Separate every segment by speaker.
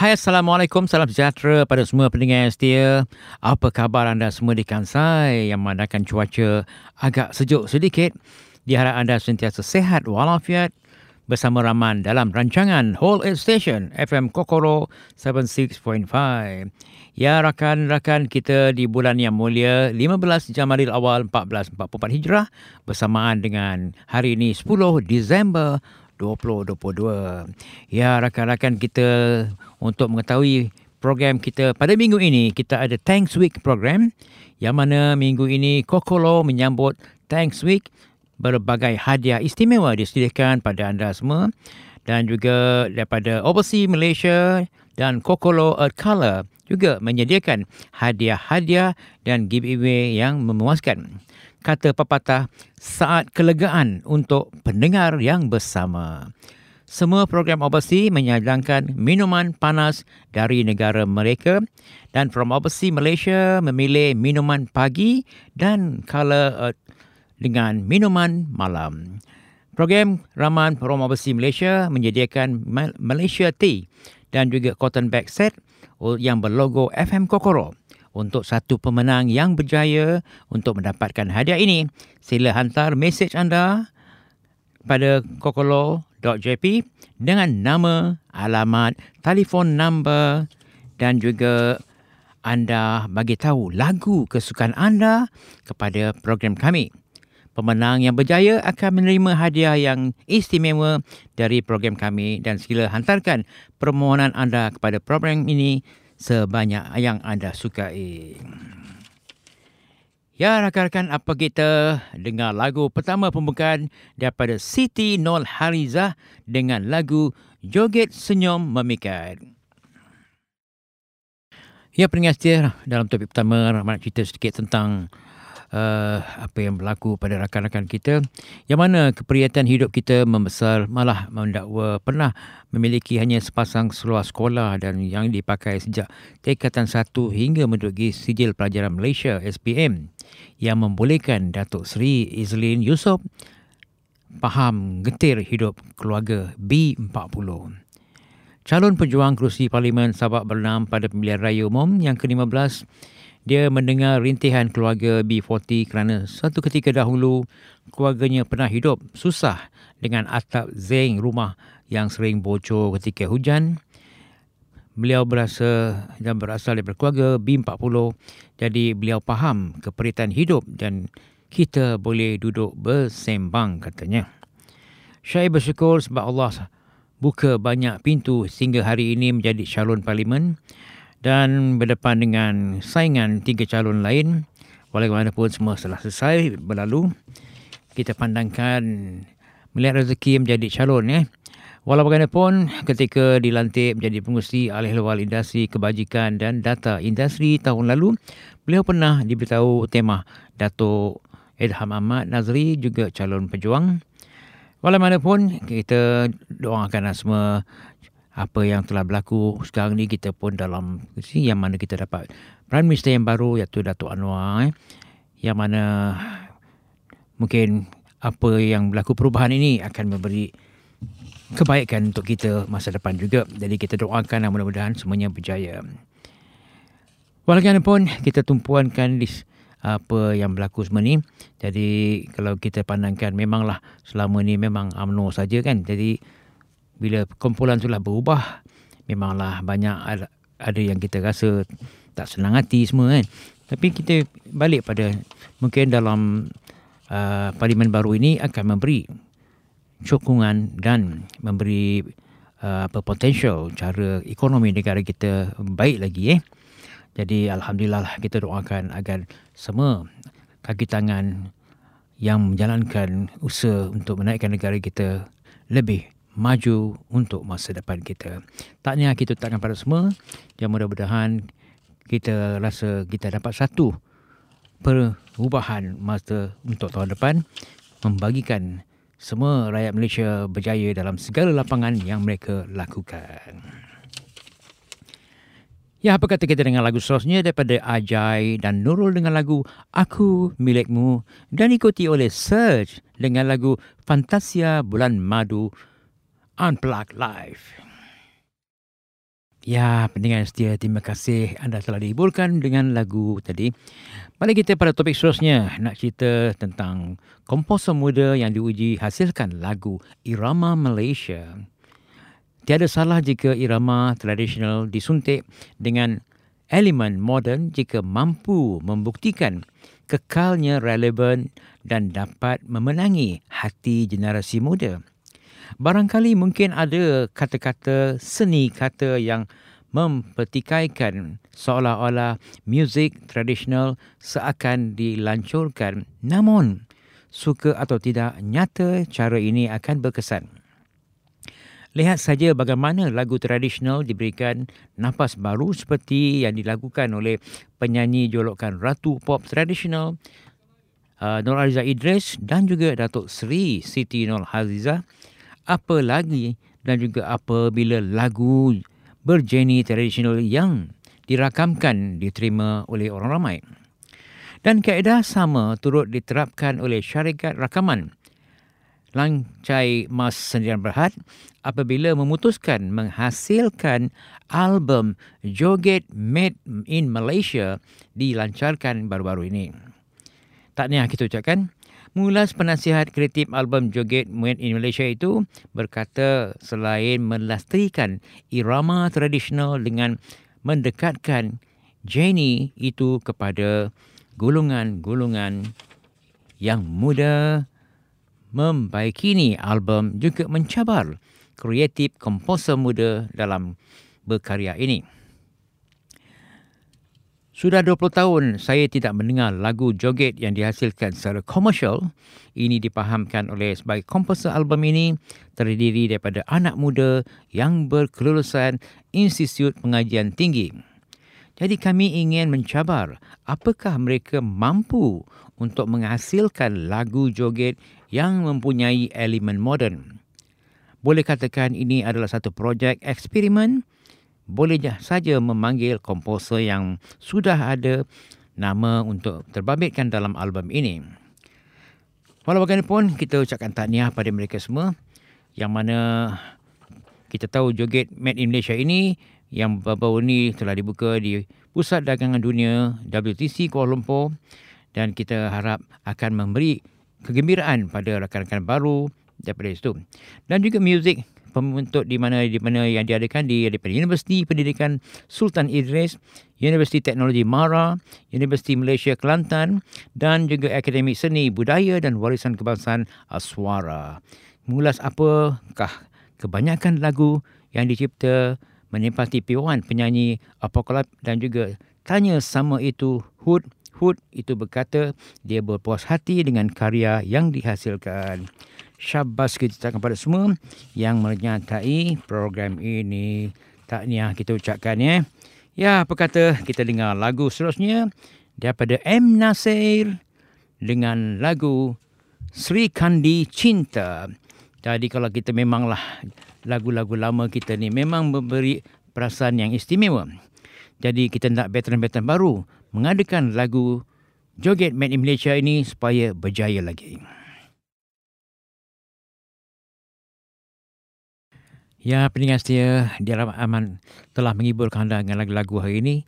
Speaker 1: Hai Assalamualaikum, salam sejahtera pada semua pendengar yang setia. Apa khabar anda semua di Kansai yang memandangkan cuaca agak sejuk sedikit? Diharap anda sentiasa sehat walafiat bersama Rahman dalam rancangan Whole Earth Station FM Kokoro 76.5. Ya rakan-rakan kita di bulan yang mulia 15 Jamadil awal 1444 Hijrah bersamaan dengan hari ini 10 Disember 2022. Ya, rakan-rakan kita untuk mengetahui program kita. Pada minggu ini, kita ada Thanks Week program yang mana minggu ini Kokolo menyambut Thanks Week berbagai hadiah istimewa disediakan pada anda semua. Dan juga daripada Overseas Malaysia dan Kokolo Earth Color juga menyediakan hadiah-hadiah dan giveaway yang memuaskan. Kata pepatah saat kelegaan untuk pendengar yang bersama. Semua program Overseas menyadangkan minuman panas dari negara mereka dan From Overseas Malaysia memilih minuman pagi dan Color dengan minuman malam. Program Raman From Overseas Malaysia menyediakan Malaysia Tea dan juga cotton bag set yang berlogo FM Kokoro untuk satu pemenang yang berjaya untuk mendapatkan hadiah ini, sila hantar mesej anda pada kokolo.jp dengan nama, alamat, telefon number dan juga anda bagi tahu lagu kesukaan anda kepada program kami. Pemenang yang berjaya akan menerima hadiah yang istimewa dari program kami dan sila hantarkan permohonan anda kepada program ini sebanyak yang anda sukai. Ya rakan-rakan apa kita dengar lagu pertama pembukaan daripada Siti Nol Harizah dengan lagu Joget Senyum Memikat. Ya pendengar setia dalam topik pertama nak cerita sedikit tentang uh, apa yang berlaku pada rakan-rakan kita yang mana keprihatan hidup kita membesar malah mendakwa pernah memiliki hanya sepasang seluar sekolah dan yang dipakai sejak tingkatan satu hingga menduduki sijil pelajaran Malaysia SPM yang membolehkan Datuk Seri Izlin Yusof faham getir hidup keluarga B40. Calon pejuang kerusi Parlimen Sabak Bernam pada pemilihan raya umum yang ke-15 dia mendengar rintihan keluarga B40 kerana satu ketika dahulu keluarganya pernah hidup susah dengan atap zinc rumah yang sering bocor ketika hujan. Beliau berasa dan berasal dari keluarga B40 jadi beliau faham keperitan hidup dan kita boleh duduk bersembang katanya. Saya bersyukur sebab Allah buka banyak pintu sehingga hari ini menjadi calon parlimen dan berdepan dengan saingan tiga calon lain walaupun semua telah selesai berlalu kita pandangkan melihat rezeki menjadi calon ya walau bagaimanapun ketika dilantik menjadi pengurusi alih luar industri kebajikan dan data industri tahun lalu beliau pernah diberitahu tema Datuk Edham Ahmad Nazri juga calon pejuang. Walau bagaimanapun kita doakan semua apa yang telah berlaku sekarang ni kita pun dalam yang mana kita dapat Prime Minister yang baru iaitu Datuk Anwar eh, yang mana mungkin apa yang berlaku perubahan ini akan memberi kebaikan untuk kita masa depan juga. Jadi kita doakan dan mudah-mudahan semuanya berjaya. Walaupun kita tumpuankan list apa yang berlaku semua ni. Jadi kalau kita pandangkan memanglah selama ni memang UMNO saja kan. Jadi bila kumpulan itulah berubah memanglah banyak ada, ada yang kita rasa tak senang hati semua kan. Tapi kita balik pada mungkin dalam uh, parlimen baru ini akan memberi sokongan dan memberi uh, apa potential cara ekonomi negara kita baik lagi eh. Jadi alhamdulillah kita doakan agar semua kaki tangan yang menjalankan usaha untuk menaikkan negara kita lebih maju untuk masa depan kita. Taknya kita takkan pada semua yang mudah-mudahan kita rasa kita dapat satu perubahan masa untuk tahun depan membagikan semua rakyat Malaysia berjaya dalam segala lapangan yang mereka lakukan. Ya, apa kata kita dengan lagu seterusnya daripada Ajay dan Nurul dengan lagu Aku Milikmu dan ikuti oleh Serge dengan lagu Fantasia Bulan Madu Unplugged Live. Ya, pendengar setia, terima kasih anda telah dihiburkan dengan lagu tadi. Mari kita pada topik seterusnya, nak cerita tentang komposer muda yang diuji hasilkan lagu Irama Malaysia. Tiada salah jika irama tradisional disuntik dengan elemen moden jika mampu membuktikan kekalnya relevan dan dapat memenangi hati generasi muda. Barangkali mungkin ada kata-kata seni kata yang mempertikaikan seolah-olah muzik tradisional seakan dilancurkan. Namun, suka atau tidak, nyata cara ini akan berkesan. Lihat saja bagaimana lagu tradisional diberikan nafas baru seperti yang dilakukan oleh penyanyi jolokan Ratu Pop Tradisional uh, Nur Aliza Idris dan juga Datuk Seri Siti Nur Haziza apa lagi dan juga apabila lagu berjeni tradisional yang dirakamkan diterima oleh orang ramai. Dan kaedah sama turut diterapkan oleh syarikat rakaman Lancai Mas Sendirian Berhad apabila memutuskan menghasilkan album Joget Made in Malaysia dilancarkan baru-baru ini. Takniah kita ucapkan Mulas penasihat kreatif album Joget Made in Malaysia itu berkata selain melastrikan irama tradisional dengan mendekatkan Jenny itu kepada gulungan-gulungan yang muda membaikini album juga mencabar kreatif komposer muda dalam berkarya ini. Sudah 20 tahun saya tidak mendengar lagu joget yang dihasilkan secara komersial. Ini dipahamkan oleh sebagai komposer album ini terdiri daripada anak muda yang berkelulusan Institut Pengajian Tinggi. Jadi kami ingin mencabar apakah mereka mampu untuk menghasilkan lagu joget yang mempunyai elemen moden. Boleh katakan ini adalah satu projek eksperimen boleh saja memanggil komposer yang sudah ada nama untuk terbabitkan dalam album ini. Walau bagaimanapun, kita ucapkan tahniah pada mereka semua yang mana kita tahu joget Made in Malaysia ini yang baru-baru ini telah dibuka di Pusat Dagangan Dunia WTC Kuala Lumpur dan kita harap akan memberi kegembiraan pada rakan-rakan baru daripada itu. Dan juga muzik pembentuk di mana di mana yang diadakan di daripada Universiti Pendidikan Sultan Idris, Universiti Teknologi Mara, Universiti Malaysia Kelantan dan juga Akademik Seni Budaya dan Warisan Kebangsaan Aswara. Mulas apakah kebanyakan lagu yang dicipta menempati piwan penyanyi Apokalip dan juga tanya sama itu Hood Hood itu berkata dia berpuas hati dengan karya yang dihasilkan syabas kita ucapkan kepada semua yang menyertai program ini. Tahniah kita ucapkan ya. Ya, apa kata kita dengar lagu seterusnya daripada M. Nasir dengan lagu Sri Kandi Cinta. Jadi kalau kita memanglah lagu-lagu lama kita ni memang memberi perasaan yang istimewa. Jadi kita nak veteran-veteran baru mengadakan lagu Joget Made in Malaysia ini supaya berjaya lagi. Ya, pendengar setia, Diaram Aman telah mengiburkan anda dengan lagu-lagu hari ini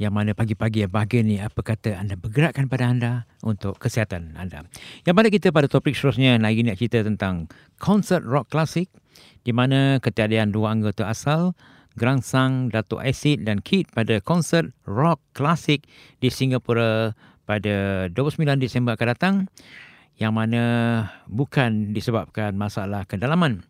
Speaker 1: yang mana pagi-pagi yang bahagia ni apa kata anda bergerakkan pada anda untuk kesihatan anda. Yang mana kita pada topik seterusnya lagi nak cerita tentang konsert rock klasik di mana ketiadaan dua anggota asal Gerangsang, Datuk Acid dan Kid pada konsert rock klasik di Singapura pada 29 Disember akan datang yang mana bukan disebabkan masalah kedalaman.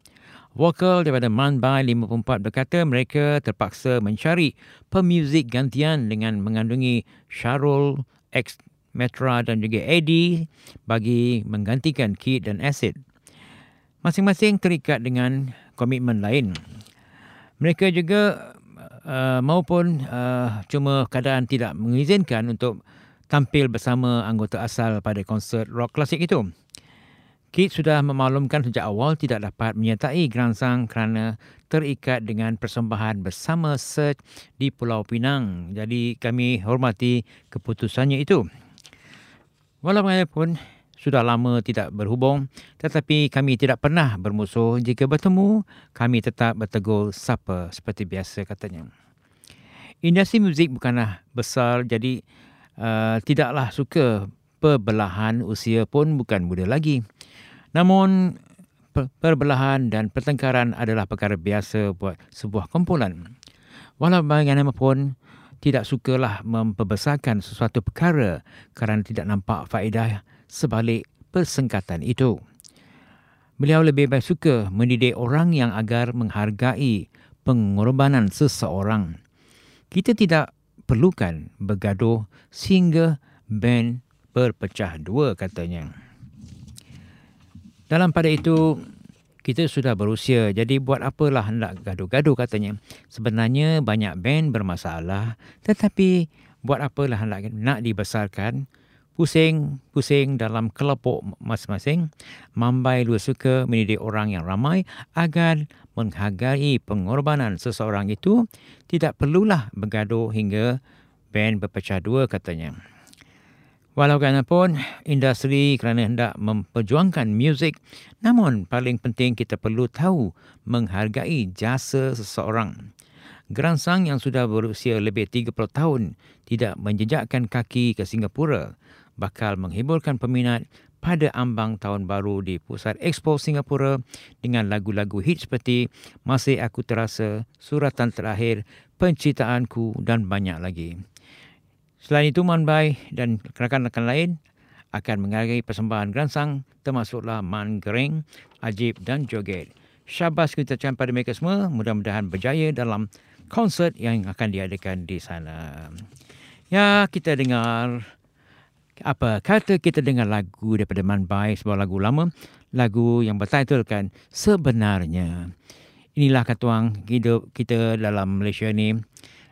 Speaker 1: Vokal daripada Man Bai 54 berkata mereka terpaksa mencari pemuzik gantian dengan mengandungi Sharul, X Metra dan juga Eddie bagi menggantikan Kid dan Acid. Masing-masing terikat dengan komitmen lain. Mereka juga uh, maupun uh, cuma keadaan tidak mengizinkan untuk tampil bersama anggota asal pada konsert rock klasik itu. Kit sudah memaklumkan sejak awal tidak dapat menyertai gerangsang kerana terikat dengan persembahan bersama Search di Pulau Pinang. Jadi kami hormati keputusannya itu. Walaupun sudah lama tidak berhubung tetapi kami tidak pernah bermusuh. Jika bertemu, kami tetap bertegur sapa seperti biasa katanya. Industri muzik bukanlah besar jadi uh, tidaklah suka perbelahan usia pun bukan muda lagi. Namun perbelahan dan pertengkaran adalah perkara biasa buat sebuah kumpulan. Walau bagaimanapun, tidak sukalah memperbesarkan sesuatu perkara kerana tidak nampak faedah sebalik persengkatan itu. Beliau lebih baik suka mendidik orang yang agar menghargai pengorbanan seseorang. Kita tidak perlukan bergaduh sehingga band berpecah dua katanya. Dalam pada itu, kita sudah berusia, jadi buat apalah hendak gaduh-gaduh katanya. Sebenarnya banyak band bermasalah, tetapi buat apalah hendak nak dibesarkan, pusing-pusing dalam kelompok masing-masing, Mambai lu suka mendidik orang yang ramai agar menghargai pengorbanan seseorang itu, tidak perlulah bergaduh hingga band berpecah dua katanya. Walaukanapun industri kerana hendak memperjuangkan muzik, namun paling penting kita perlu tahu menghargai jasa seseorang. Geransang yang sudah berusia lebih 30 tahun tidak menjejakkan kaki ke Singapura bakal menghiburkan peminat pada ambang tahun baru di Pusat Expo Singapura dengan lagu-lagu hit seperti Masih Aku Terasa, Suratan Terakhir, Penciptaanku dan banyak lagi. Selain itu, Man Bai dan rakan-rakan lain akan menghargai persembahan geransang termasuklah Man Gering, Ajib dan Joget. Syabas kita ucapkan pada mereka semua. Mudah-mudahan berjaya dalam konsert yang akan diadakan di sana. Ya, kita dengar apa kata kita dengar lagu daripada Man Bai, sebuah lagu lama. Lagu yang bertitulkan Sebenarnya. Inilah katuang hidup kita dalam Malaysia ni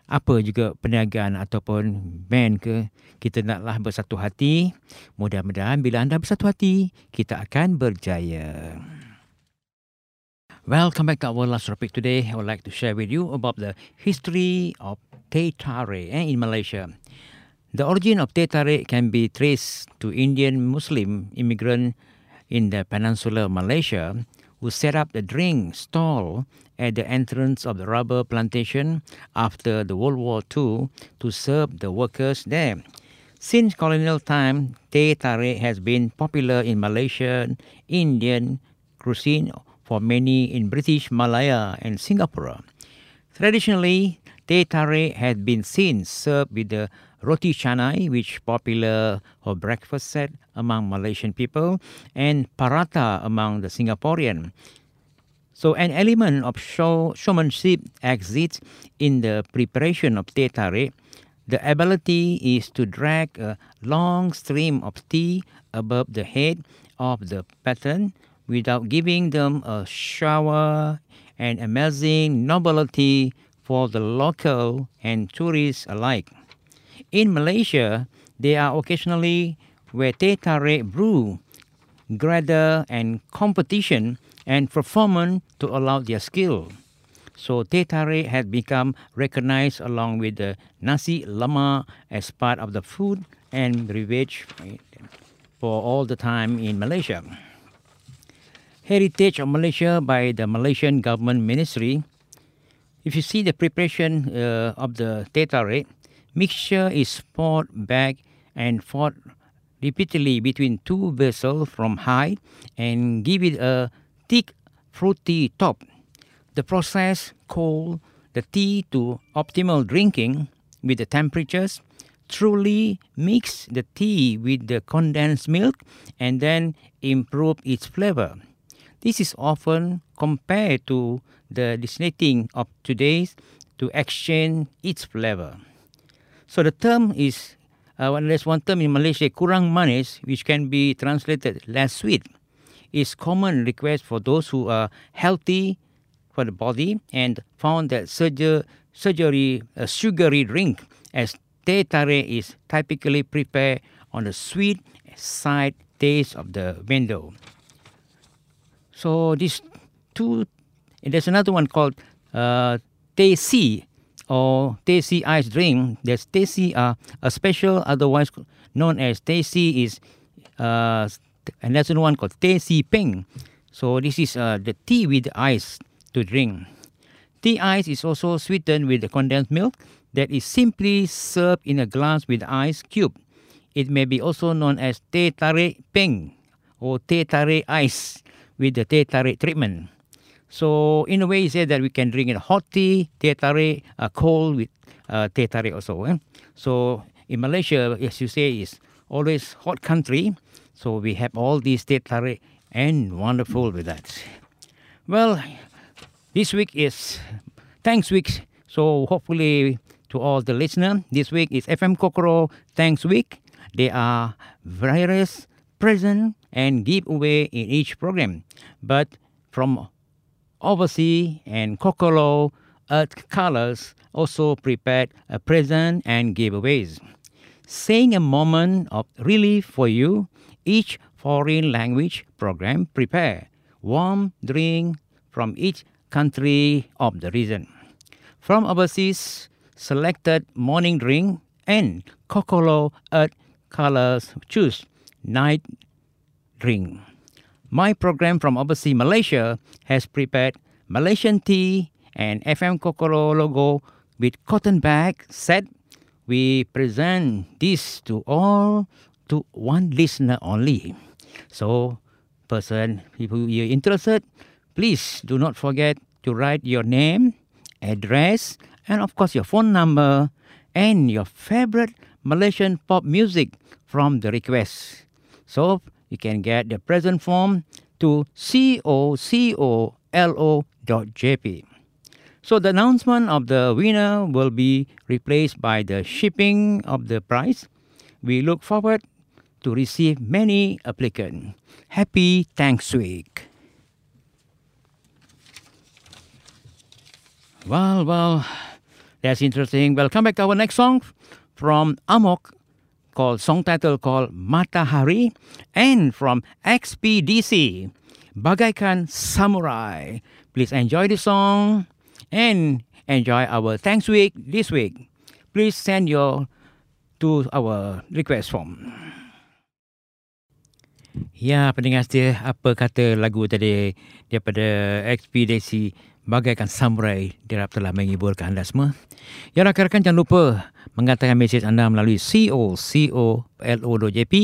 Speaker 1: apa juga perniagaan ataupun band ke, kita naklah bersatu hati. Mudah-mudahan bila anda bersatu hati, kita akan berjaya. Well, come back to our last topic today. I would like to share with you about the history of Teh Tarik eh, in Malaysia. The origin of Teh Tarik can be traced to Indian Muslim immigrant in the peninsula Malaysia who set up the drink stall at the entrance of the rubber plantation after the World War II to serve the workers there. Since colonial time, teh tarik has been popular in Malaysian, Indian cuisine for many in British Malaya and Singapore. Traditionally, teh tarik has been seen served with the roti canai, which popular for breakfast set among Malaysian people, and paratha among the Singaporean. So an element of show, showmanship exists in the preparation of teh tarik. The ability is to drag a long stream of tea above the head of the pattern without giving them a shower and amazing nobility for the local and tourists alike. In Malaysia, there are occasionally where teh tarik brew, gather and competition and performance to allow their skill. So teh tarik has become recognized along with the nasi lemak as part of the food and beverage for all the time in Malaysia. Heritage of Malaysia by the Malaysian Government Ministry. If you see the preparation uh, of the teh tarik, mixture is poured back and forth repeatedly between two vessels from high and give it a thick fruity top. The process called the tea to optimal drinking with the temperatures truly mix the tea with the condensed milk and then improve its flavor. This is often compared to the distillation of today's to exchange its flavor. So the term is uh, there's one term in Malaysia, kurang manis, which can be translated less sweet, is common request for those who are healthy for the body and found that surgery, surgery a sugary drink as teh tarik is typically prepared on the sweet side taste of the window. So these two, there's another one called uh, teh si, or Teh C ice drink, there's Teh C, uh, a special otherwise known as Teh C is uh, and there's another one called Teh Si Peng. So this is uh, the tea with ice to drink. Tea ice is also sweetened with condensed milk that is simply served in a glass with ice cube. It may be also known as teh tarik peng or teh tarik ice with the teh tarik treatment. So in a way, he said that we can drink it hot tea, teh tarik, uh, cold with uh, teh tarik also. Eh? So in Malaysia, as you say, is always hot country. So we have all these teh tarik and wonderful with that. Well, this week is Thanks Week. So hopefully to all the listener, this week is FM Kokoro Thanks Week. There are various present and giveaway in each program. But from overseas and Kokoro Earth Colors also prepared a present and giveaways. Saying a moment of relief for you, each foreign language program prepare warm drink from each country of the region. From overseas, selected morning drink and Kokoro Earth Colors choose night drink. My program from overseas Malaysia has prepared Malaysian tea and FM Kokoro logo with cotton bag set. We present this to all to one listener only. So, person, if you're interested, please do not forget to write your name, address, and of course your phone number and your favorite Malaysian pop music from the request. So you can get the present form to cocolo.jp. So the announcement of the winner will be replaced by the shipping of the prize. We look forward to receive many applicants. Happy Thanks Week. Well, well, that's interesting. Welcome back to our next song from Amok called song title called Matahari and from XPDC Bagaikan Samurai. Please enjoy the song and enjoy our thanks week this week. Please send your to our request form. Ya, pendengar setia, apa kata lagu tadi daripada XPDC bagaikan samurai dirap telah menghiburkan anda semua. Ya rakan-rakan jangan lupa mengatakan mesej anda melalui co.co.lo.jp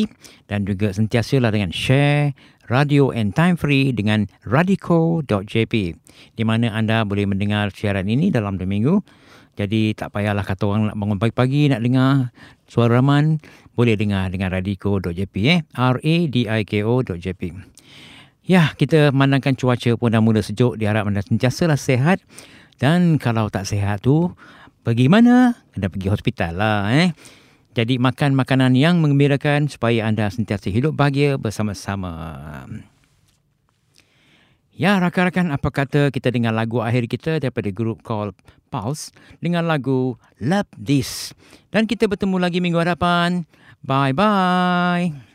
Speaker 1: dan juga sentiasalah dengan share radio and time free dengan radico.jp di mana anda boleh mendengar siaran ini dalam dua minggu. Jadi tak payahlah kata orang nak bangun pagi-pagi nak dengar suara Rahman. Boleh dengar dengan radico.jp eh. R-A-D-I-K-O.jp. Ya, kita memandangkan cuaca pun dah mula sejuk. Diharap anda sentiasalah sehat. Dan kalau tak sehat tu, pergi mana? Kena pergi hospital lah. Eh? Jadi makan makanan yang mengembirakan supaya anda sentiasa hidup bahagia bersama-sama. Ya, rakan-rakan, apa kata kita dengar lagu akhir kita daripada grup call Pulse dengan lagu Love This. Dan kita bertemu lagi minggu hadapan. Bye-bye.